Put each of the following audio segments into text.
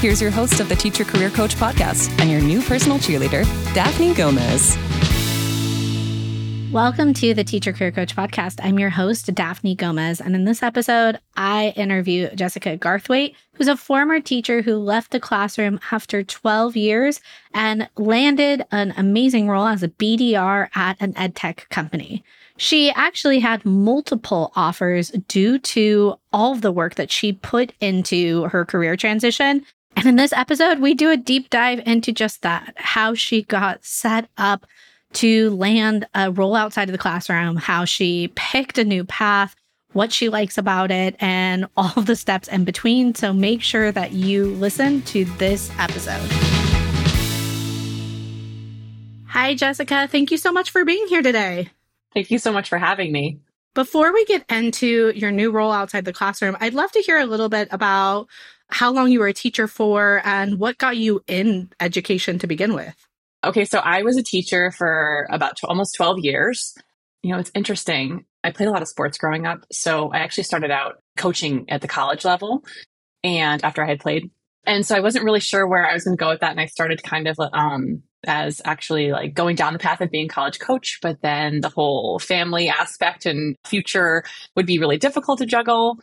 Here's your host of the Teacher Career Coach podcast and your new personal cheerleader, Daphne Gomez. Welcome to the Teacher Career Coach podcast. I'm your host, Daphne Gomez. And in this episode, I interview Jessica Garthwait, who's a former teacher who left the classroom after 12 years and landed an amazing role as a BDR at an edtech company. She actually had multiple offers due to all of the work that she put into her career transition. And in this episode, we do a deep dive into just that how she got set up to land uh, a role outside of the classroom, how she picked a new path, what she likes about it, and all of the steps in between. So make sure that you listen to this episode. Hi, Jessica. Thank you so much for being here today. Thank you so much for having me. Before we get into your new role outside the classroom, I'd love to hear a little bit about how long you were a teacher for and what got you in education to begin with. Okay, so I was a teacher for about t- almost 12 years. You know, it's interesting. I played a lot of sports growing up. So I actually started out coaching at the college level and after I had played. And so I wasn't really sure where I was going to go with that. And I started kind of um, as actually like going down the path of being college coach, but then the whole family aspect and future would be really difficult to juggle.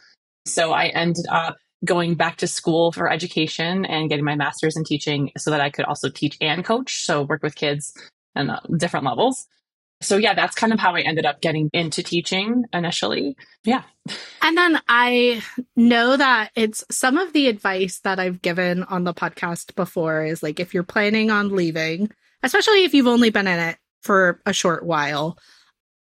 So I ended up going back to school for education and getting my master's in teaching so that I could also teach and coach. So work with kids and uh, different levels. So yeah, that's kind of how I ended up getting into teaching initially. Yeah. And then I know that it's some of the advice that I've given on the podcast before is like if you're planning on leaving, especially if you've only been in it for a short while,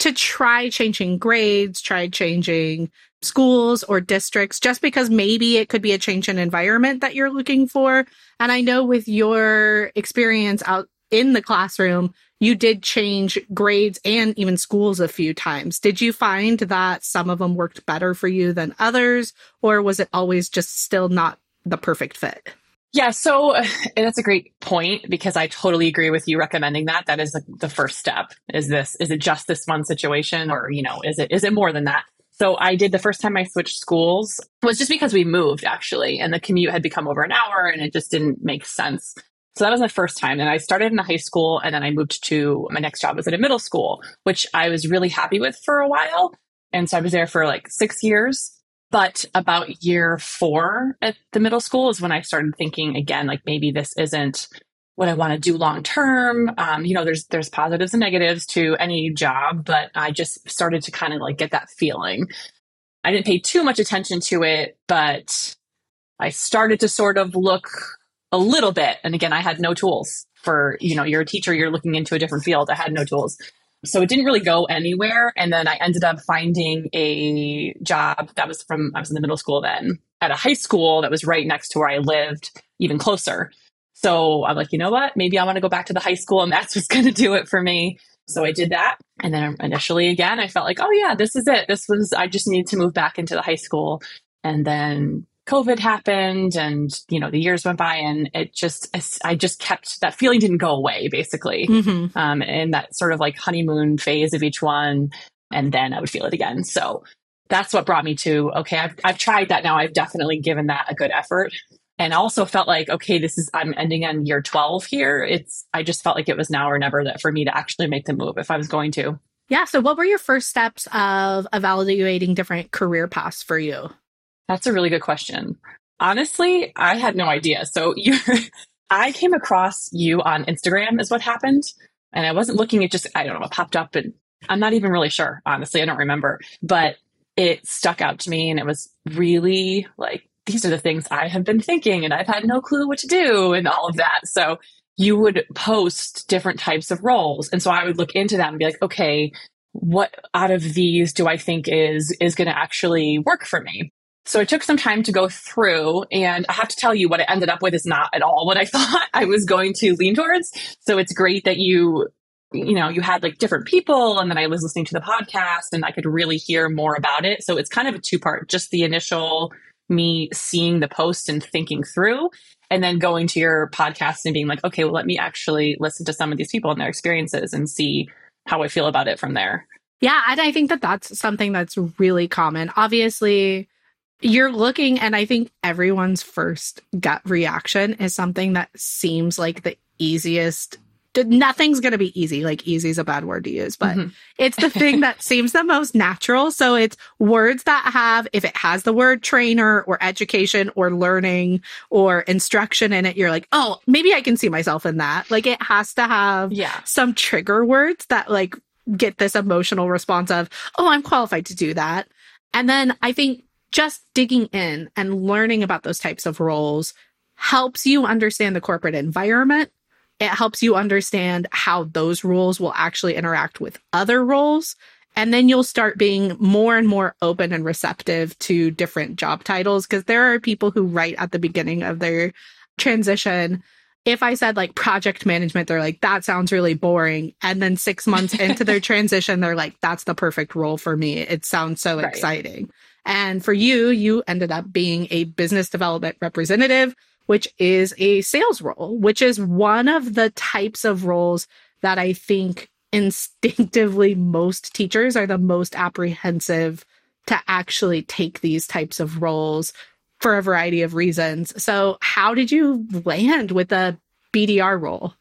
to try changing grades, try changing schools or districts just because maybe it could be a change in environment that you're looking for. And I know with your experience out in the classroom, you did change grades and even schools a few times. Did you find that some of them worked better for you than others, or was it always just still not the perfect fit? Yeah, so that's a great point because I totally agree with you recommending that. That is the, first step. Is this is it just this one situation or you know, is it is it more than that? So I did the first time I switched schools was just because we moved actually, and the commute had become over an hour and it just didn't make sense. So that was my first time. And I started in a high school and then I moved to my next job was at a middle school, which I was really happy with for a while. And so I was there for like six years. But about year four at the middle school is when I started thinking again, like maybe this isn't what I want to do long term. Um, you know, there's there's positives and negatives to any job, but I just started to kind of like get that feeling. I didn't pay too much attention to it, but I started to sort of look a little bit. And again, I had no tools for, you know, you're a teacher, you're looking into a different field. I had no tools. So it didn't really go anywhere. And then I ended up finding a job that was from, I was in the middle school then at a high school that was right next to where I lived, even closer. So I'm like, you know what? Maybe I want to go back to the high school and that's what's going to do it for me. So I did that. And then initially again, I felt like, oh yeah, this is it. This was, I just need to move back into the high school. And then COVID happened and, you know, the years went by and it just, I just kept that feeling didn't go away basically. Mm-hmm. Um, in that sort of like honeymoon phase of each one. And then I would feel it again. So that's what brought me to, okay, I've, I've tried that now. I've definitely given that a good effort and also felt like, okay, this is, I'm ending on year 12 here. It's, I just felt like it was now or never that for me to actually make the move if I was going to. Yeah. So what were your first steps of evaluating different career paths for you? That's a really good question. Honestly, I had no idea. So you I came across you on Instagram is what happened. And I wasn't looking at just I don't know, it popped up and I'm not even really sure. Honestly, I don't remember. But it stuck out to me and it was really like these are the things I have been thinking and I've had no clue what to do and all of that. So you would post different types of roles. And so I would look into that and be like, okay, what out of these do I think is is going to actually work for me? So it took some time to go through and I have to tell you what I ended up with is not at all what I thought I was going to lean towards. So it's great that you you know, you had like different people and then I was listening to the podcast and I could really hear more about it. So it's kind of a two part, just the initial me seeing the post and thinking through and then going to your podcast and being like, okay, well, let me actually listen to some of these people and their experiences and see how I feel about it from there. Yeah. And I think that that's something that's really common. Obviously, you're looking, and I think everyone's first gut reaction is something that seems like the easiest. Nothing's going to be easy. Like easy is a bad word to use, but mm-hmm. it's the thing that seems the most natural. So it's words that have, if it has the word trainer or education or learning or instruction in it, you're like, oh, maybe I can see myself in that. Like it has to have yeah. some trigger words that like get this emotional response of, oh, I'm qualified to do that. And then I think just digging in and learning about those types of roles helps you understand the corporate environment. It helps you understand how those roles will actually interact with other roles. And then you'll start being more and more open and receptive to different job titles because there are people who, write at the beginning of their transition, if I said like project management, they're like, that sounds really boring. And then six months into their transition, they're like, that's the perfect role for me. It sounds so right. exciting. And for you, you ended up being a business development representative, which is a sales role, which is one of the types of roles that I think instinctively most teachers are the most apprehensive to actually take these types of roles for a variety of reasons. So, how did you land with a BDR role?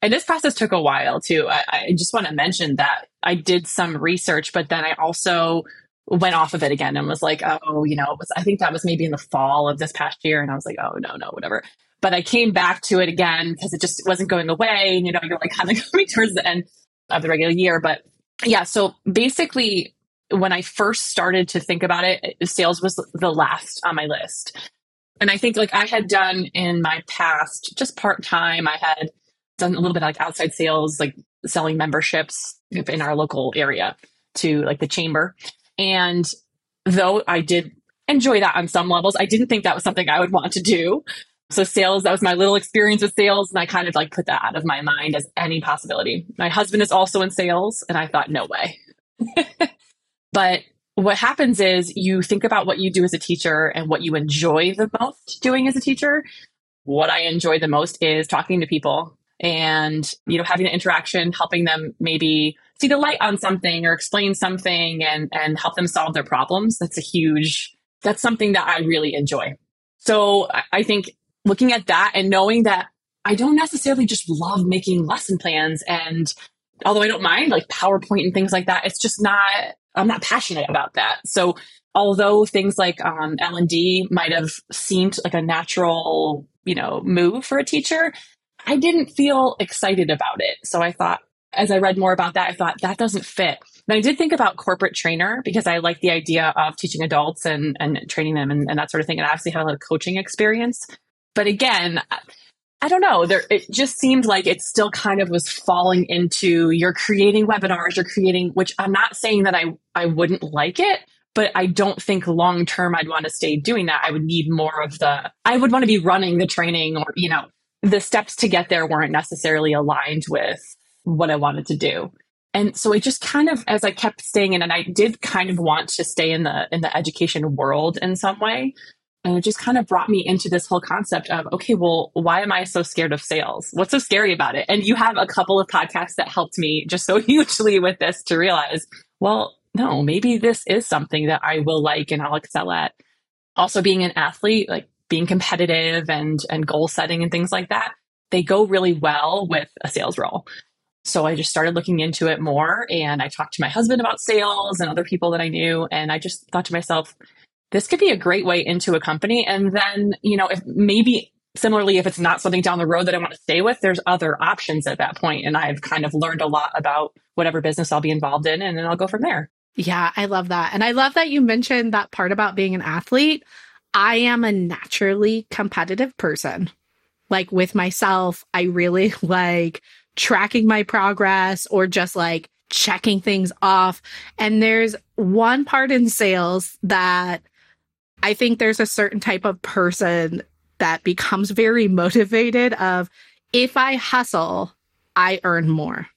And this process took a while too. I, I just want to mention that I did some research, but then I also went off of it again and was like, oh, you know, it was, I think that was maybe in the fall of this past year. And I was like, oh, no, no, whatever. But I came back to it again because it just wasn't going away. And, you know, you're like kind of coming towards the end of the regular year. But yeah, so basically, when I first started to think about it, sales was the last on my list. And I think like I had done in my past, just part time, I had done a little bit of like outside sales, like selling memberships in our local area to like the chamber. And though I did enjoy that on some levels, I didn't think that was something I would want to do. So sales, that was my little experience with sales. And I kind of like put that out of my mind as any possibility. My husband is also in sales. And I thought, no way. but what happens is you think about what you do as a teacher and what you enjoy the most doing as a teacher. What I enjoy the most is talking to people and, you know, having an interaction, helping them maybe see the light on something or explain something and and help them solve their problems. That's a huge that's something that i really enjoy. So i think looking at that and knowing that i don't necessarily just love making lesson plans and although i don't mind like powerpoint and things like that it's just not i'm not passionate about that. So although things like um, l&d might have seemed like a natural you know move for a teacher i didn't feel excited about it. So i thought as I read more about that, I thought that doesn't fit. And I did think about corporate trainer because I like the idea of teaching adults and, and training them and, and that sort of thing. And I obviously had a lot of coaching experience. But again, I don't know. There, it just seemed like it still kind of was falling into you're creating webinars, you're creating, which I'm not saying that I, I wouldn't like it, but I don't think long term I'd want to stay doing that. I would need more of the, I would want to be running the training or, you know, the steps to get there weren't necessarily aligned with what I wanted to do. And so it just kind of, as I kept staying in, and I did kind of want to stay in the in the education world in some way. And it just kind of brought me into this whole concept of, okay, well, why am I so scared of sales? What's so scary about it? And you have a couple of podcasts that helped me just so hugely with this to realize, well, no, maybe this is something that I will like and I'll excel at. Also being an athlete, like being competitive and and goal setting and things like that, they go really well with a sales role. So I just started looking into it more and I talked to my husband about sales and other people that I knew and I just thought to myself this could be a great way into a company and then, you know, if maybe similarly if it's not something down the road that I want to stay with, there's other options at that point. and I've kind of learned a lot about whatever business I'll be involved in and then I'll go from there. Yeah, I love that. And I love that you mentioned that part about being an athlete. I am a naturally competitive person. Like with myself, I really like tracking my progress or just like checking things off. And there's one part in sales that I think there's a certain type of person that becomes very motivated of if I hustle, I earn more.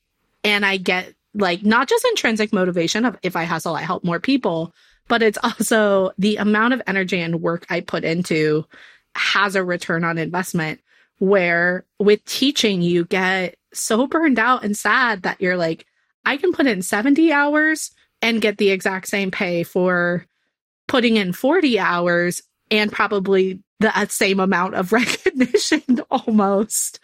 And I get like not just intrinsic motivation of if I hustle, I help more people, but it's also the amount of energy and work I put into has a return on investment. Where with teaching, you get so burned out and sad that you're like, I can put in 70 hours and get the exact same pay for putting in 40 hours and probably the uh, same amount of recognition almost.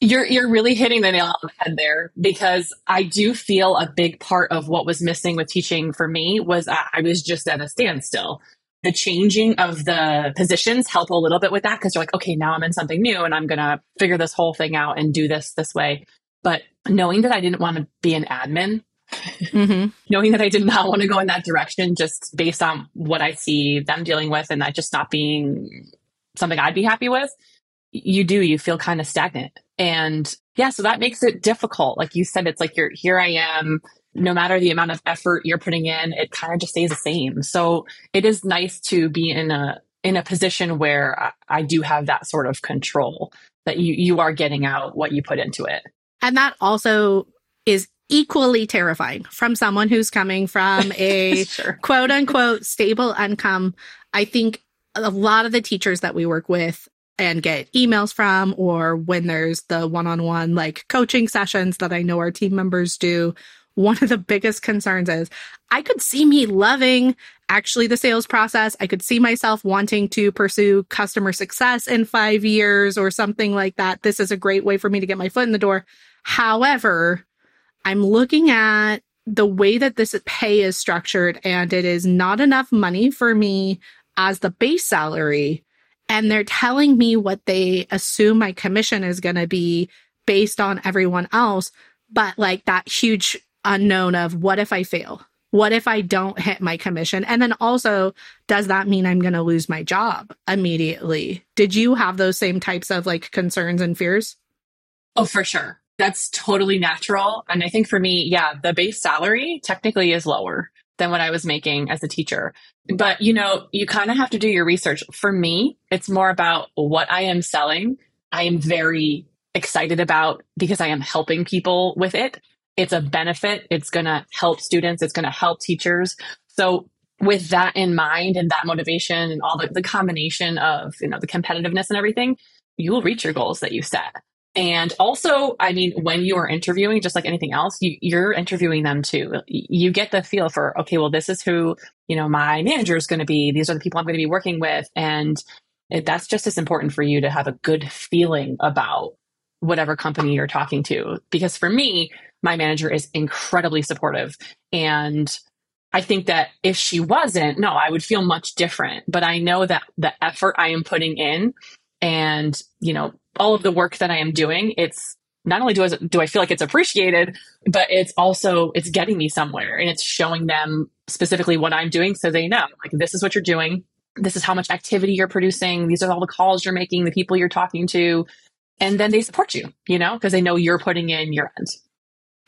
You're you're really hitting the nail on the head there because I do feel a big part of what was missing with teaching for me was I was just at a standstill. The changing of the positions help a little bit with that because you're like, okay, now I'm in something new and I'm gonna figure this whole thing out and do this this way. But knowing that I didn't want to be an admin, mm-hmm. knowing that I did not want to go in that direction just based on what I see them dealing with and that just not being something I'd be happy with, you do, you feel kind of stagnant. And yeah, so that makes it difficult. Like you said, it's like you're here I am. No matter the amount of effort you're putting in, it kind of just stays the same. So it is nice to be in a in a position where I, I do have that sort of control that you you are getting out what you put into it. And that also is equally terrifying from someone who's coming from a sure. quote unquote stable income. I think a lot of the teachers that we work with and get emails from, or when there's the one on one like coaching sessions that I know our team members do, one of the biggest concerns is I could see me loving actually the sales process. I could see myself wanting to pursue customer success in five years or something like that. This is a great way for me to get my foot in the door. However, I'm looking at the way that this pay is structured and it is not enough money for me as the base salary and they're telling me what they assume my commission is going to be based on everyone else. But like that huge unknown of what if I fail? What if I don't hit my commission? And then also, does that mean I'm going to lose my job immediately? Did you have those same types of like concerns and fears? Oh, for sure. That's totally natural. And I think for me, yeah, the base salary technically is lower than what I was making as a teacher. But you know, you kind of have to do your research. For me, it's more about what I am selling. I am very excited about because I am helping people with it. It's a benefit. It's going to help students. It's going to help teachers. So with that in mind and that motivation and all the, the combination of, you know, the competitiveness and everything, you will reach your goals that you set. And also, I mean, when you are interviewing, just like anything else, you, you're interviewing them too. You get the feel for, okay, well, this is who, you know, my manager is going to be. These are the people I'm going to be working with. And that's just as important for you to have a good feeling about whatever company you're talking to. Because for me, my manager is incredibly supportive. And I think that if she wasn't, no, I would feel much different. But I know that the effort I am putting in and, you know, all of the work that I am doing, it's not only do I, do I feel like it's appreciated, but it's also, it's getting me somewhere and it's showing them specifically what I'm doing. So they know like, this is what you're doing. This is how much activity you're producing. These are all the calls you're making, the people you're talking to. And then they support you, you know, because they know you're putting in your end.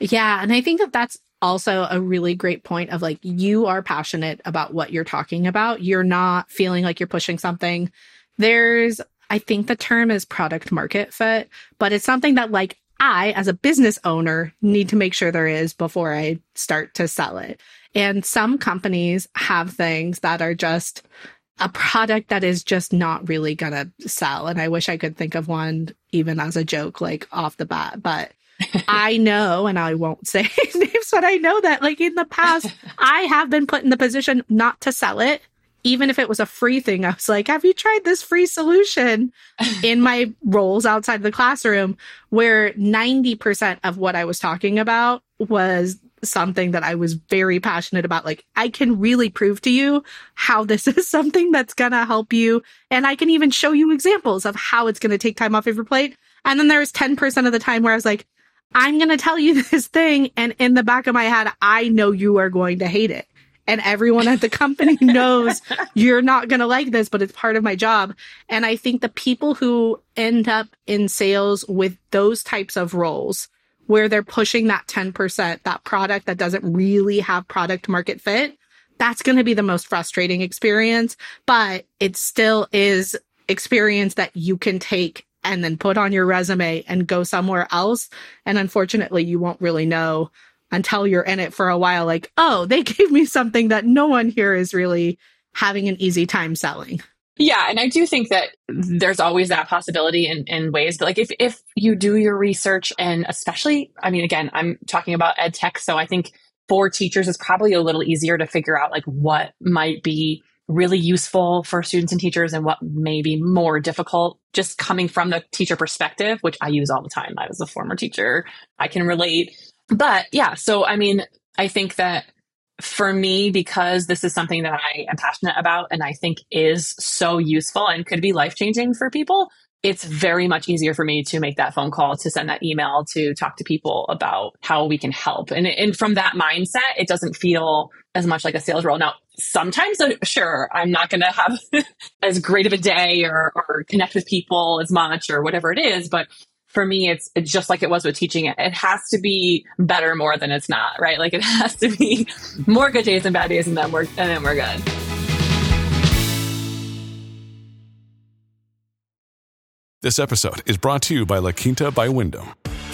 Yeah. And I think that that's also a really great point of like, you are passionate about what you're talking about. You're not feeling like you're pushing something. There's I think the term is product market fit, but it's something that like I, as a business owner, need to make sure there is before I start to sell it. And some companies have things that are just a product that is just not really to sell. And I wish I could think of one even as a joke, like off the bat, but I know, and I won't say names, but I know that like in the past, I have been put in the position not to sell it. Even if it was a free thing, I was like, have you tried this free solution in my roles outside the classroom where 90% of what I was talking about was something that I was very passionate about. Like, I can really prove to you how this is something that's going to help you. And I can even show you examples of how it's going to take time off of your plate. And then there was 10% of the time where I was like, I'm going to tell you this thing. And in the back of my head, I know you are going to hate it. And everyone at the company knows you're not going to like this, but it's part of my job. And I think the people who end up in sales with those types of roles where they're pushing that 10%, that product that doesn't really have product market fit, that's going to be the most frustrating experience, but it still is experience that you can take and then put on your resume and go somewhere else. And unfortunately, you won't really know until you're in it for a while, like, oh, they gave me something that no one here is really having an easy time selling. Yeah, and I do think that there's always that possibility in, in ways. But like if if you do your research and especially, I mean, again, I'm talking about ed tech, so I think for teachers it's probably a little easier to figure out like what might be really useful for students and teachers and what may be more difficult just coming from the teacher perspective, which I use all the time. I was a former teacher. I can relate. But yeah, so I mean, I think that for me, because this is something that I am passionate about and I think is so useful and could be life changing for people, it's very much easier for me to make that phone call, to send that email, to talk to people about how we can help. And, and from that mindset, it doesn't feel as much like a sales role. Now, sometimes, uh, sure, I'm not going to have as great of a day or, or connect with people as much or whatever it is, but for me, it's, it's just like it was with teaching it. It has to be better more than it's not, right? Like it has to be more good days and bad days, and then we're and then we're good. This episode is brought to you by La Quinta by Wyndham.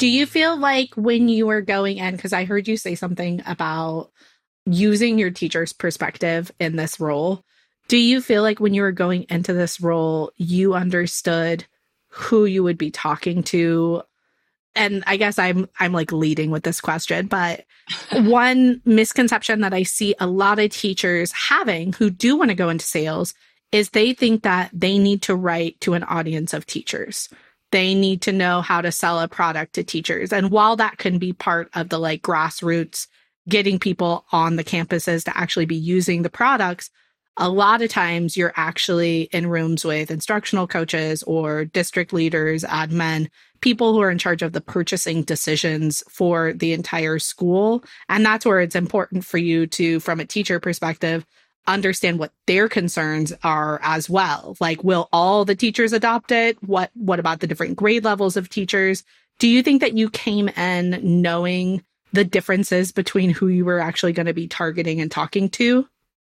Do you feel like when you were going in, because I heard you say something about using your teacher's perspective in this role, do you feel like when you were going into this role, you understood who you would be talking to? And I guess I'm I'm like leading with this question, but one misconception that I see a lot of teachers having who do want to go into sales is they think that they need to write to an audience of teachers they need to know how to sell a product to teachers. And while that can be part of the like grassroots, getting people on the campuses to actually be using the products, a lot of times you're actually in rooms with instructional coaches or district leaders, admin, people who are in charge of the purchasing decisions for the entire school. And that's where it's important for you to, from a teacher perspective, understand what their concerns are as well. Like, will all the teachers adopt it? What, what about the different grade levels of teachers? Do you think that you came in knowing the differences between who you were actually going to be targeting and talking to?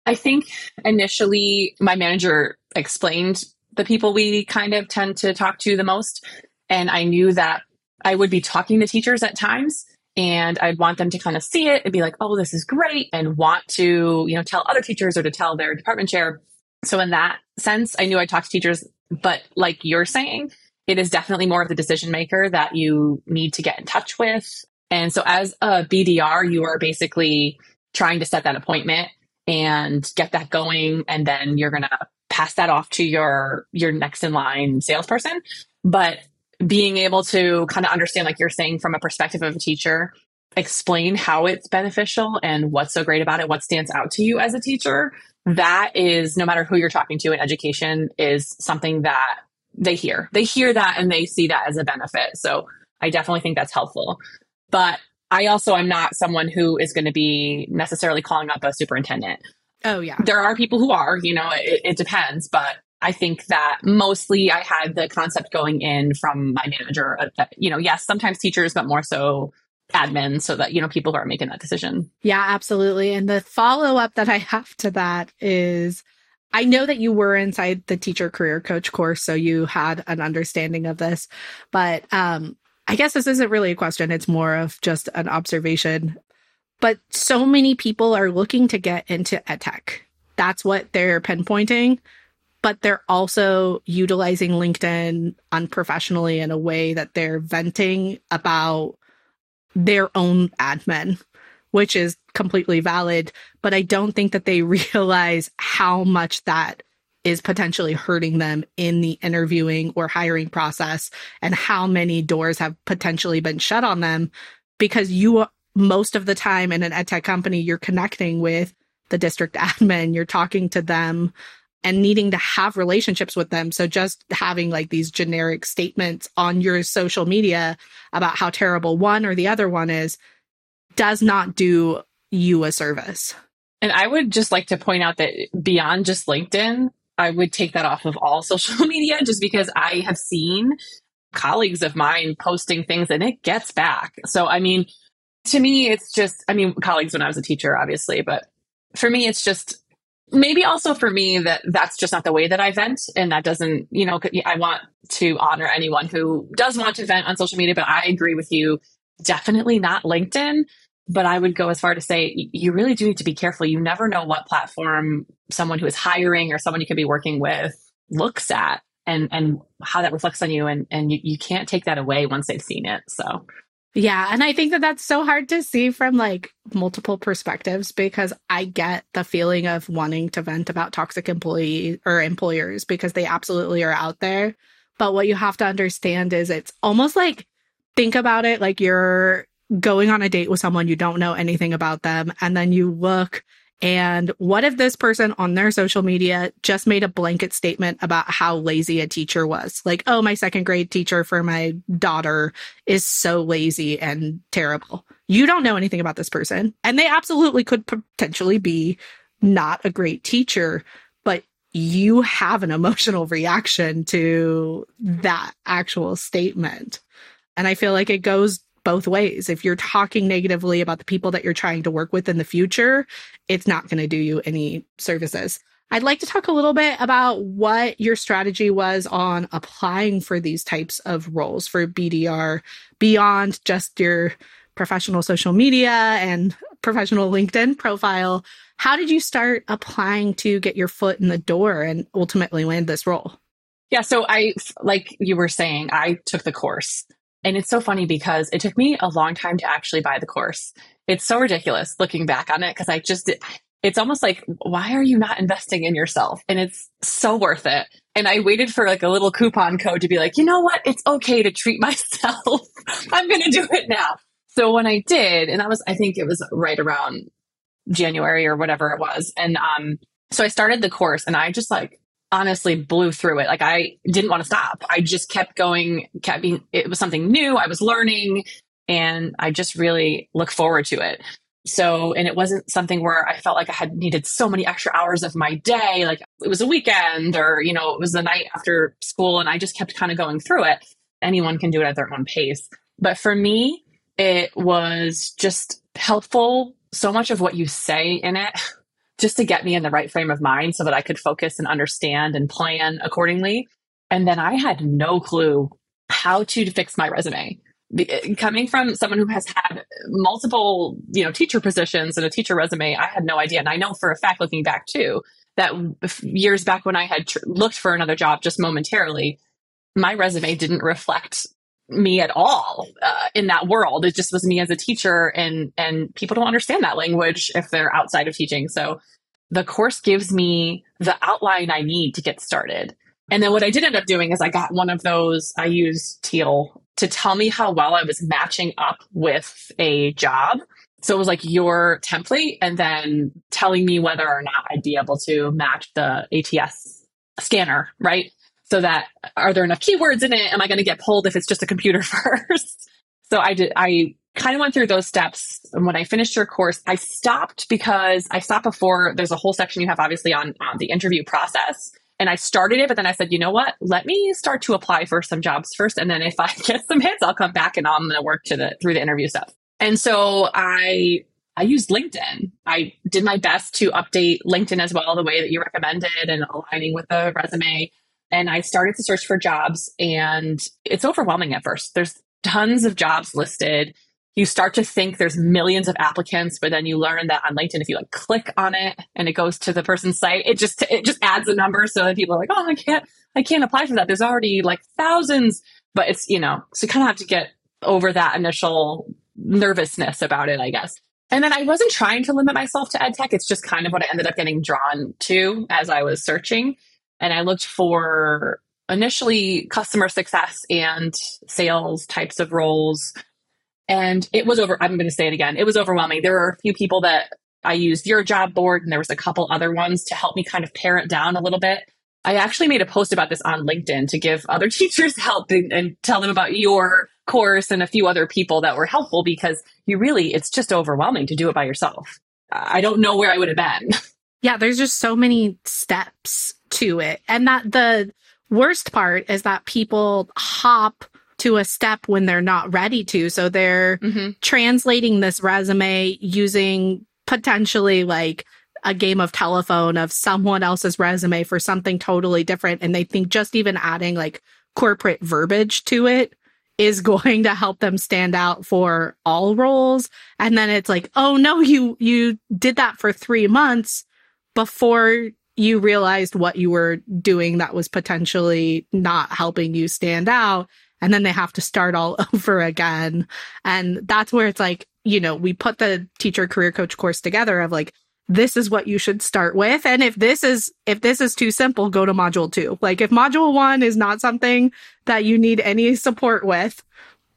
I think initially my manager explained the people we kind of tend to talk to the most. And I knew that I would be talking to teachers at times and I'd want them to kind of see it and be like, oh, this is great, and want to, you know, tell other teachers or to tell their department chair. So in that sense, I knew I'd talk to teachers, but like you're saying, it is definitely more of the decision maker that you need to get in touch with. And so as a BDR, you are basically trying to set that appointment and get that going. And then you're going to pass that off to your, your next in line salesperson. But being able to kind of understand, like you're saying, from a perspective of a teacher, explain how it's beneficial and what's so great about it, what stands out to you as a teacher. That is, no matter who you're talking to in education, is something that they hear. They hear that and they see that as a benefit. So I definitely think that's helpful. But I also am not someone who is going to be necessarily calling up a superintendent. Oh, yeah. There are people who are, you know, it, it depends. But I think that mostly I had the concept going in from my manager. Uh, you know, yes, sometimes teachers, but more so admin so that, you know, people are making that decision. Yeah, absolutely. And the follow up that I have to that is I know that you were inside the teacher career coach course, so you had an understanding of this, but um, I guess this isn't really a question. It's more of just an observation. But so many people are looking to get into edtech. That's what they're pinpointing. But they're also utilizing LinkedIn unprofessionally in a way that they're venting about their own admin, which is completely valid. But I don't think that they realize how much that is potentially hurting them in the interviewing or hiring process and how many doors have potentially been shut on them because you most of the time in an ed tech company you're connecting with the district admin you're talking to them and needing to have relationships with them so just having like these generic statements on your social media about how terrible one or the other one is does not do you a service and I would just like to point out that beyond just LinkedIn, I would take that off of all social media just because I have seen colleagues of mine posting things and it gets back. So, I mean, to me, it's just, I mean, colleagues when I was a teacher, obviously, but for me, it's just maybe also for me that that's just not the way that I vent. And that doesn't, you know, I want to honor anyone who does want to vent on social media, but I agree with you. Definitely not LinkedIn. But I would go as far to say you really do need to be careful. You never know what platform someone who is hiring or someone you could be working with looks at and and how that reflects on you and and you, you can't take that away once they've seen it so yeah and i think that that's so hard to see from like multiple perspectives because i get the feeling of wanting to vent about toxic employees or employers because they absolutely are out there. But what you have to understand is it's almost like think about it like you're going on a date with someone you don't know anything about them and then you look and what if this person on their social media just made a blanket statement about how lazy a teacher was? Like, oh, my second grade teacher for my daughter is so lazy and terrible. You don't know anything about this person. And they absolutely could potentially be not a great teacher, but you have an emotional reaction to that actual statement. And I feel like it goes both ways. If you're talking negatively about the people that you're trying to work with in the future, it's not going to do you any services. I'd like to talk a little bit about what your strategy was on applying for these types of roles for BDR beyond just your professional social media and professional LinkedIn profile. How did you start applying to get your foot in the door and ultimately land this role? Yeah, so I, like you were saying, I took the course. And it's so funny because it took me a long time to actually buy the course. It's so ridiculous looking back on it because I just, it's almost like, why are you not investing in yourself? And it's so worth it. And I waited for like a little coupon code to be like, you know what? It's okay to treat myself. I'm going to do it now. So when I did, and that was, I think it was right around January or whatever it was. And um, so I started the course and I just like honestly blew through it. Like I didn't want to stop. I just kept going, kept being, it was something new. I was learning and I just really look forward to it. So, and it wasn't something where I felt like I had needed so many extra hours of my day. Like it was a weekend or, you know, it was the night after school and I just kept kind of going through it. Anyone can do it at their own pace. But for me, it was just helpful. So much of what you say in it just to get me in the right frame of mind so that I could focus and understand and plan accordingly. And then I had no clue how to fix my resume. Eh, coming from someone who has had multiple, you know, teacher positions and a teacher resume, I had no idea. And I know for a fact, looking back too, that years back when I had tr- looked for another job just momentarily, my resume didn't reflect me at all uh, in that world. It just was me as a teacher, and and people don't understand that language if they're outside of teaching. So the course gives me the outline I need to get started. And then what I did end up doing is I got one of those, I used Teal to tell me how well I was matching up with a job. So it was like your template and then telling me whether or not I'd be able to match the ATS scanner, right? So that are there enough keywords in it? Am I going to get pulled if it's just a computer first? so I did, I kind of went through those steps. And when I finished your course, I stopped because I stopped before there's a whole section you have obviously on, on the interview process. And I started it, but then I said, you know what? Let me start to apply for some jobs first. And then if I get some hits, I'll come back and I'm going to work to the, through the interview stuff. And so I, I used LinkedIn. I did my best to update LinkedIn as well, the way that you recommended and aligning with the resume. And I started to search for jobs and it's overwhelming at first. There's tons of jobs listed you start to think there's millions of applicants, but then you learn that on LinkedIn, if you like click on it and it goes to the person's site, it just it just adds a number so that people are like, oh, I can't I can't apply for that. There's already like thousands, but it's you know, so you kind of have to get over that initial nervousness about it, I guess. And then I wasn't trying to limit myself to ed tech. It's just kind of what I ended up getting drawn to as I was searching. And I looked for initially customer success and sales types of roles and it was over, I'm going to say it again. It was overwhelming. There were a few people that I used your job board and there was a couple other ones to help me kind of pare it down a little bit. I actually made a post about this on LinkedIn to give other teachers help and, and, tell them about your course and a few other people that were helpful because you really, it's just overwhelming to do it by yourself. I don't know where I would have been. Yeah, there's just so many steps to it. And that the worst part is that people hop to a step when they're not ready to. So they're mm-hmm. translating this resume using potentially like a game of telephone of someone else's resume for something totally different. And they think just even adding like corporate verbiage to it is going to help them stand out for all roles. And then it's like, oh no, you, you did that for three months before you realized what you were doing that was potentially not helping you stand out and then they have to start all over again. And that's where it's like, you know, we put the teacher career coach course together of like, this is what you should start with. And if this is, if this is too simple, go to module two. Like if module one is not something that you need any support with,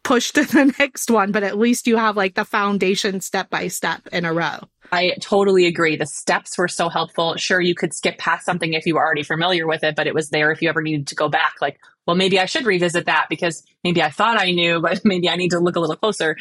push to the next one, but at least you have like the foundation step by step in a row. I totally agree. The steps were so helpful. Sure, you could skip past something if you were already familiar with it, but it was there if you ever needed to go back. Like, well, maybe I should revisit that because maybe I thought I knew, but maybe I need to look a little closer.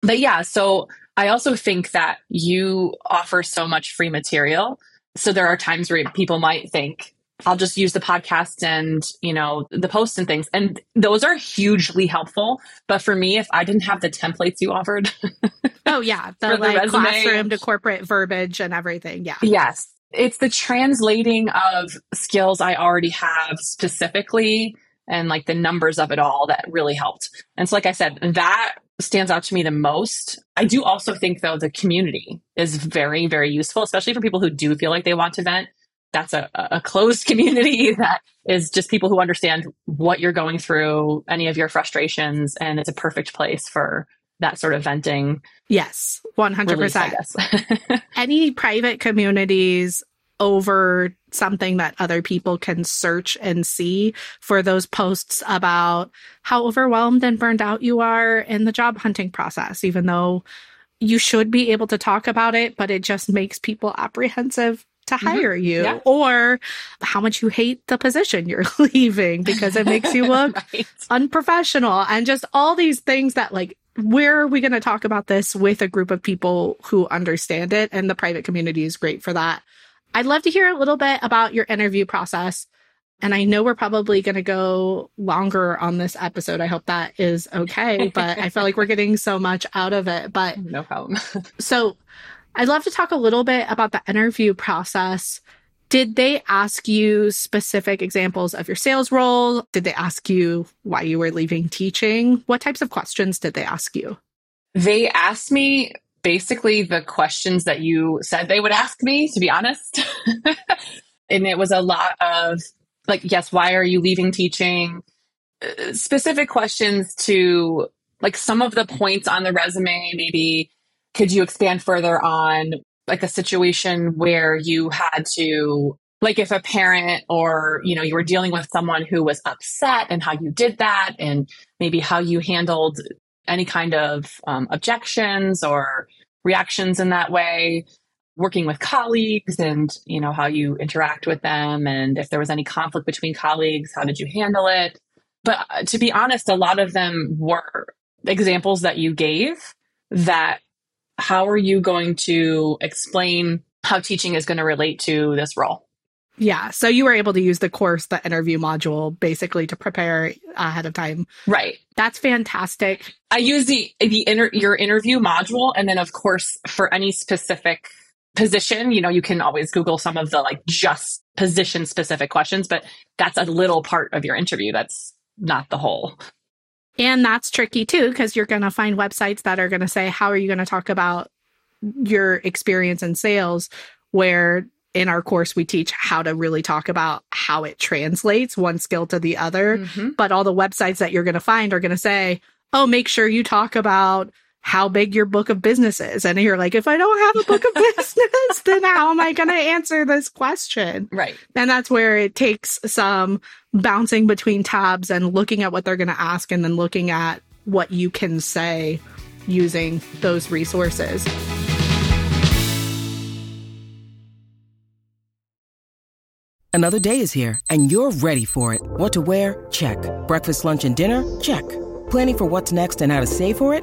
But yeah, so I also think that you offer so much free material. So there are times where people might think, I'll just use the podcast and, you know, the posts and things. And those are hugely helpful. But for me, if I didn't have the templates you offered. oh, yeah. The, the like resume, classroom to corporate verbiage and everything. Yeah. Yes. It's the translating of skills I already have specifically and like the numbers of it all that really helped. And so, like I said, that stands out to me the most. I do also think, though, the community is very, very useful, especially for people who do feel like they want to vent. That's a, a closed community that is just people who understand what you're going through, any of your frustrations, and it's a perfect place for that sort of venting. Yes, 100%. Release, any private communities over something that other people can search and see for those posts about how overwhelmed and burned out you are in the job hunting process, even though you should be able to talk about it, but it just makes people apprehensive to mm-hmm. hire mm-hmm. you yeah. or how much you hate the position you're leaving because it makes you look right. unprofessional and just all these things that like where are we going to talk about this with a group of people who understand it and the private community is great for that I'd love to hear a little bit about your interview process. And I know we're probably going to go longer on this episode. I hope that is okay, but I feel like we're getting so much out of it. But no problem. so I'd love to talk a little bit about the interview process. Did they ask you specific examples of your sales role? Did they ask you why you were leaving teaching? What types of questions did they ask you? They asked me basically the questions that you said they would ask me, to be honest. and it was a lot of like, yes, why are you leaving teaching? Uh, specific questions to like some of the points on the resume, maybe could you expand further on like a situation where you had to like if a parent or you know you were dealing with someone who was upset and how you did that and maybe how you handled any kind of um, objections or reactions in that way working with colleagues and you know how you interact with them and if there was any conflict between colleagues how did you handle it? But uh, to be honest a lot of them were examples that you gave that how are you going to explain how teaching is going to relate to this role yeah. So you were able to use the course, the interview module, basically to prepare ahead of time. Right. That's fantastic. I use the the inter- your interview module, and then of course for any specific position, you know, you can always Google some of the like just position specific questions, but that's a little part of your interview. That's not the whole. And that's tricky too, because you're going to find websites that are going to say, how are you going to talk about your experience in sales? Where in our course we teach how to really talk about how it translates one skill to the other mm-hmm. but all the websites that you're going to find are going to say oh make sure you talk about how big your book of business is and you're like if i don't have a book of business then how am i going to answer this question right and that's where it takes some bouncing between tabs and looking at what they're going to ask and then looking at what you can say using those resources Another day is here, and you're ready for it. What to wear? Check. Breakfast, lunch, and dinner? Check. Planning for what's next and how to save for it?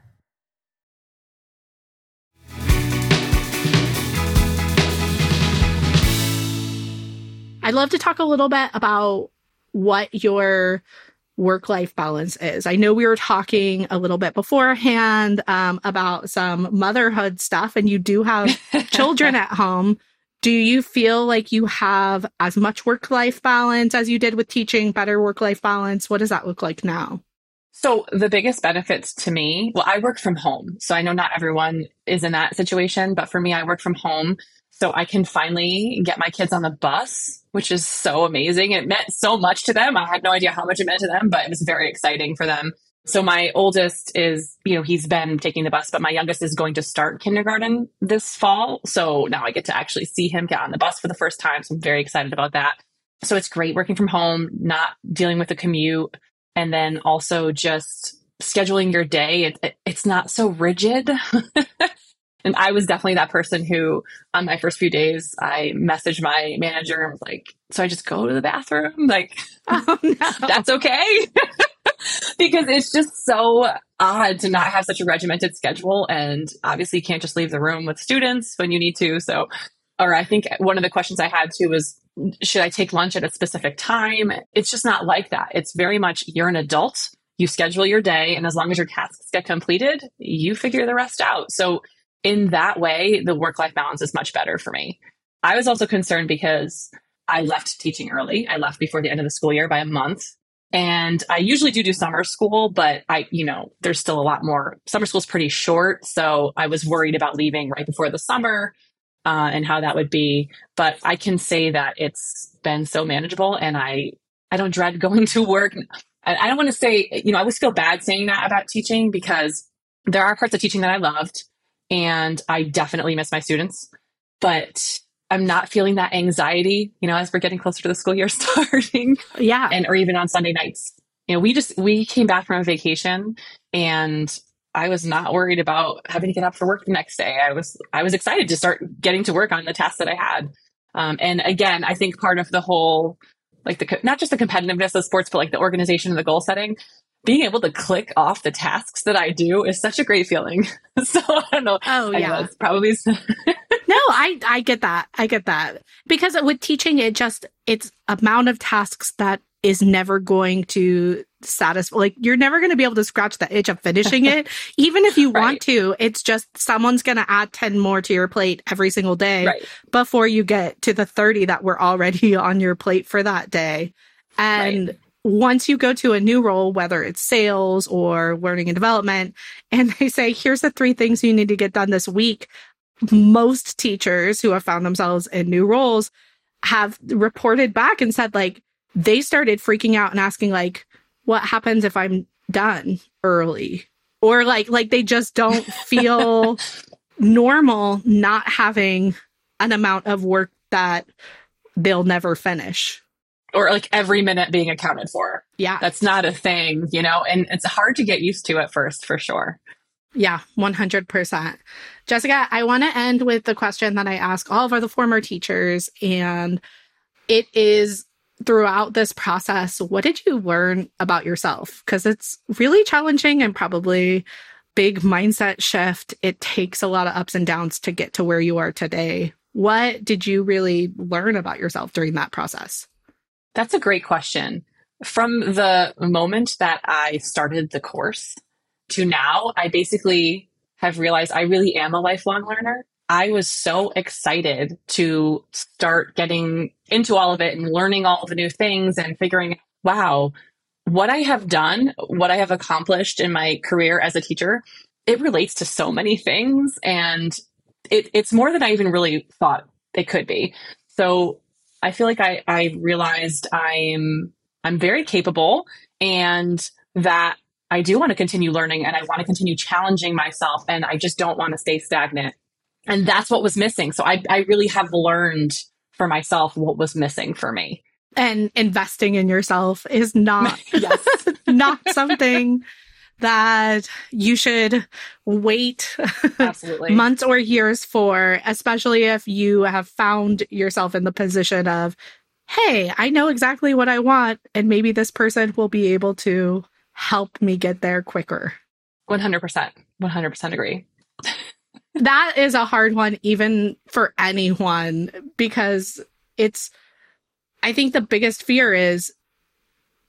I'd love to talk a little bit about what your work life balance is. I know we were talking a little bit beforehand um, about some motherhood stuff, and you do have children at home. Do you feel like you have as much work life balance as you did with teaching, better work life balance? What does that look like now? So, the biggest benefits to me, well, I work from home. So, I know not everyone is in that situation, but for me, I work from home. So, I can finally get my kids on the bus, which is so amazing. It meant so much to them. I had no idea how much it meant to them, but it was very exciting for them. So my oldest is, you know, he's been taking the bus, but my youngest is going to start kindergarten this fall. So now I get to actually see him get on the bus for the first time. So I'm very excited about that. So it's great working from home, not dealing with the commute, and then also just scheduling your day. It, it, it's not so rigid. and I was definitely that person who, on my first few days, I messaged my manager and was like, "So I just go to the bathroom? Like, oh, no. that's okay." because it's just so odd to not have such a regimented schedule. And obviously, you can't just leave the room with students when you need to. So, or I think one of the questions I had too was, should I take lunch at a specific time? It's just not like that. It's very much you're an adult, you schedule your day, and as long as your tasks get completed, you figure the rest out. So, in that way, the work life balance is much better for me. I was also concerned because I left teaching early. I left before the end of the school year by a month. And I usually do do summer school, but I, you know, there's still a lot more. Summer school's pretty short. So I was worried about leaving right before the summer uh, and how that would be. But I can say that it's been so manageable and I, I don't dread going to work. I, I don't want to say, you know, I always feel bad saying that about teaching because there are parts of teaching that I loved and I definitely miss my students. But I'm not feeling that anxiety, you know, as we're getting closer to the school year starting. Yeah. And or even on Sunday nights. You know, we just we came back from a vacation and I was not worried about having to get up for work the next day. I was I was excited to start getting to work on the tasks that I had. Um, and again, I think part of the whole like the not just the competitiveness of sports, but like the organization and the goal setting. Being able to click off the tasks that I do is such a great feeling. so I don't know. Oh yeah, it's probably. no, I I get that. I get that because with teaching, it just it's amount of tasks that is never going to satisfy. Like you're never going to be able to scratch the itch of finishing it, even if you right. want to. It's just someone's going to add ten more to your plate every single day right. before you get to the thirty that were already on your plate for that day, and. Right once you go to a new role, whether it's sales or learning and development, and they say, here's the three things you need to get done this week, most teachers who have found themselves in new roles have reported back and said, like, they started freaking out and asking, like, what happens if I'm done early? Or like, like they just don't feel normal not having an amount of work that they'll never finish or like every minute being accounted for. Yeah. That's not a thing, you know, and it's hard to get used to at first for sure. Yeah, 100%. Jessica, I want to end with the question that I ask all of our the former teachers and it is throughout this process, what did you learn about yourself? Cuz it's really challenging and probably big mindset shift. It takes a lot of ups and downs to get to where you are today. What did you really learn about yourself during that process? That's a great question. From the moment that I started the course to now, I basically have realized I really am a lifelong learner. I was so excited to start getting into all of it and learning all the new things and figuring, wow, what I have done, what I have accomplished in my career as a teacher, it relates to so many things. And it, it's more than I even really thought it could be. So I feel like I, I realized I'm I'm very capable and that I do want to continue learning and I want to continue challenging myself and I just don't want to stay stagnant. And that's what was missing. So I, I really have learned for myself what was missing for me. And investing in yourself is not yes. not something that you should wait months or years for, especially if you have found yourself in the position of, hey, I know exactly what I want, and maybe this person will be able to help me get there quicker. 100%. 100% agree. that is a hard one, even for anyone, because it's, I think the biggest fear is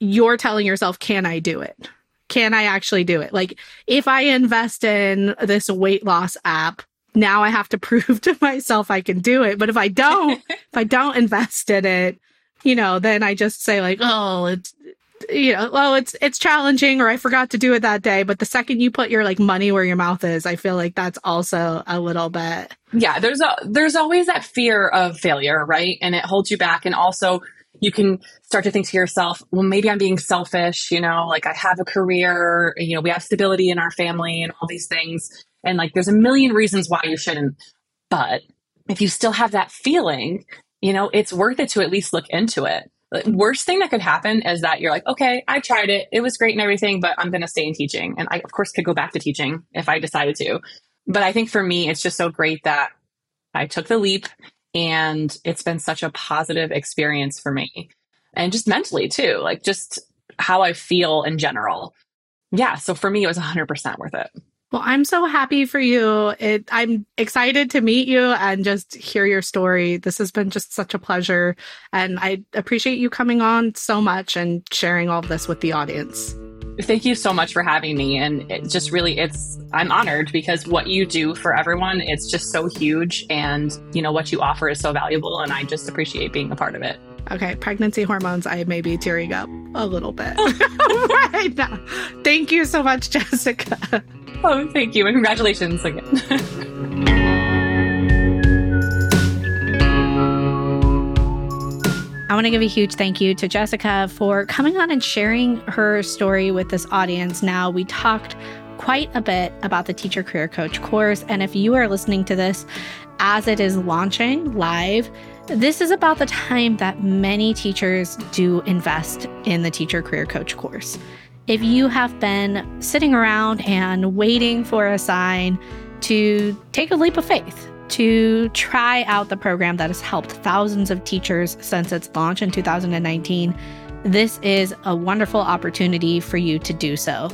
you're telling yourself, can I do it? Can I actually do it? Like, if I invest in this weight loss app, now I have to prove to myself I can do it. But if I don't, if I don't invest in it, you know, then I just say like, oh, it's, you know, well, it's, it's challenging or I forgot to do it that day. But the second you put your like money where your mouth is, I feel like that's also a little bit. Yeah. There's a, there's always that fear of failure, right? And it holds you back. And also you can start to think to yourself, well, maybe I'm being selfish, you know, like I have a career, you know, we have stability in our family and all these things. And like there's a million reasons why you shouldn't. But if you still have that feeling, you know, it's worth it to at least look into it. The worst thing that could happen is that you're like, okay, I tried it. It was great and everything, but I'm going to stay in teaching. And I, of course, could go back to teaching if I decided to. But I think for me, it's just so great that I took the leap and it's been such a positive experience for me. And just mentally too, like just how I feel in general. Yeah. So for me, it was 100% worth it. Well, I'm so happy for you. It, I'm excited to meet you and just hear your story. This has been just such a pleasure. And I appreciate you coming on so much and sharing all of this with the audience. Thank you so much for having me. And it just really, it's, I'm honored because what you do for everyone, it's just so huge. And, you know, what you offer is so valuable. And I just appreciate being a part of it. Okay, pregnancy hormones, I may be tearing up a little bit right now. Thank you so much, Jessica. Oh, thank you. And congratulations again. I want to give a huge thank you to Jessica for coming on and sharing her story with this audience. Now, we talked quite a bit about the Teacher Career Coach course. And if you are listening to this as it is launching live, this is about the time that many teachers do invest in the Teacher Career Coach course. If you have been sitting around and waiting for a sign to take a leap of faith, to try out the program that has helped thousands of teachers since its launch in 2019, this is a wonderful opportunity for you to do so.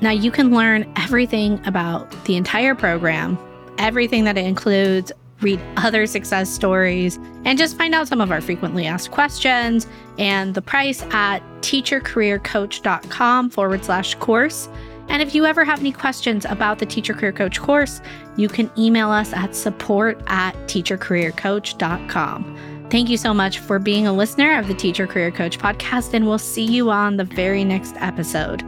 Now, you can learn everything about the entire program, everything that it includes, read other success stories, and just find out some of our frequently asked questions and the price at teachercareercoach.com forward slash course. And if you ever have any questions about the Teacher Career Coach course, you can email us at support at teachercareercoach.com. Thank you so much for being a listener of the Teacher Career Coach podcast, and we'll see you on the very next episode.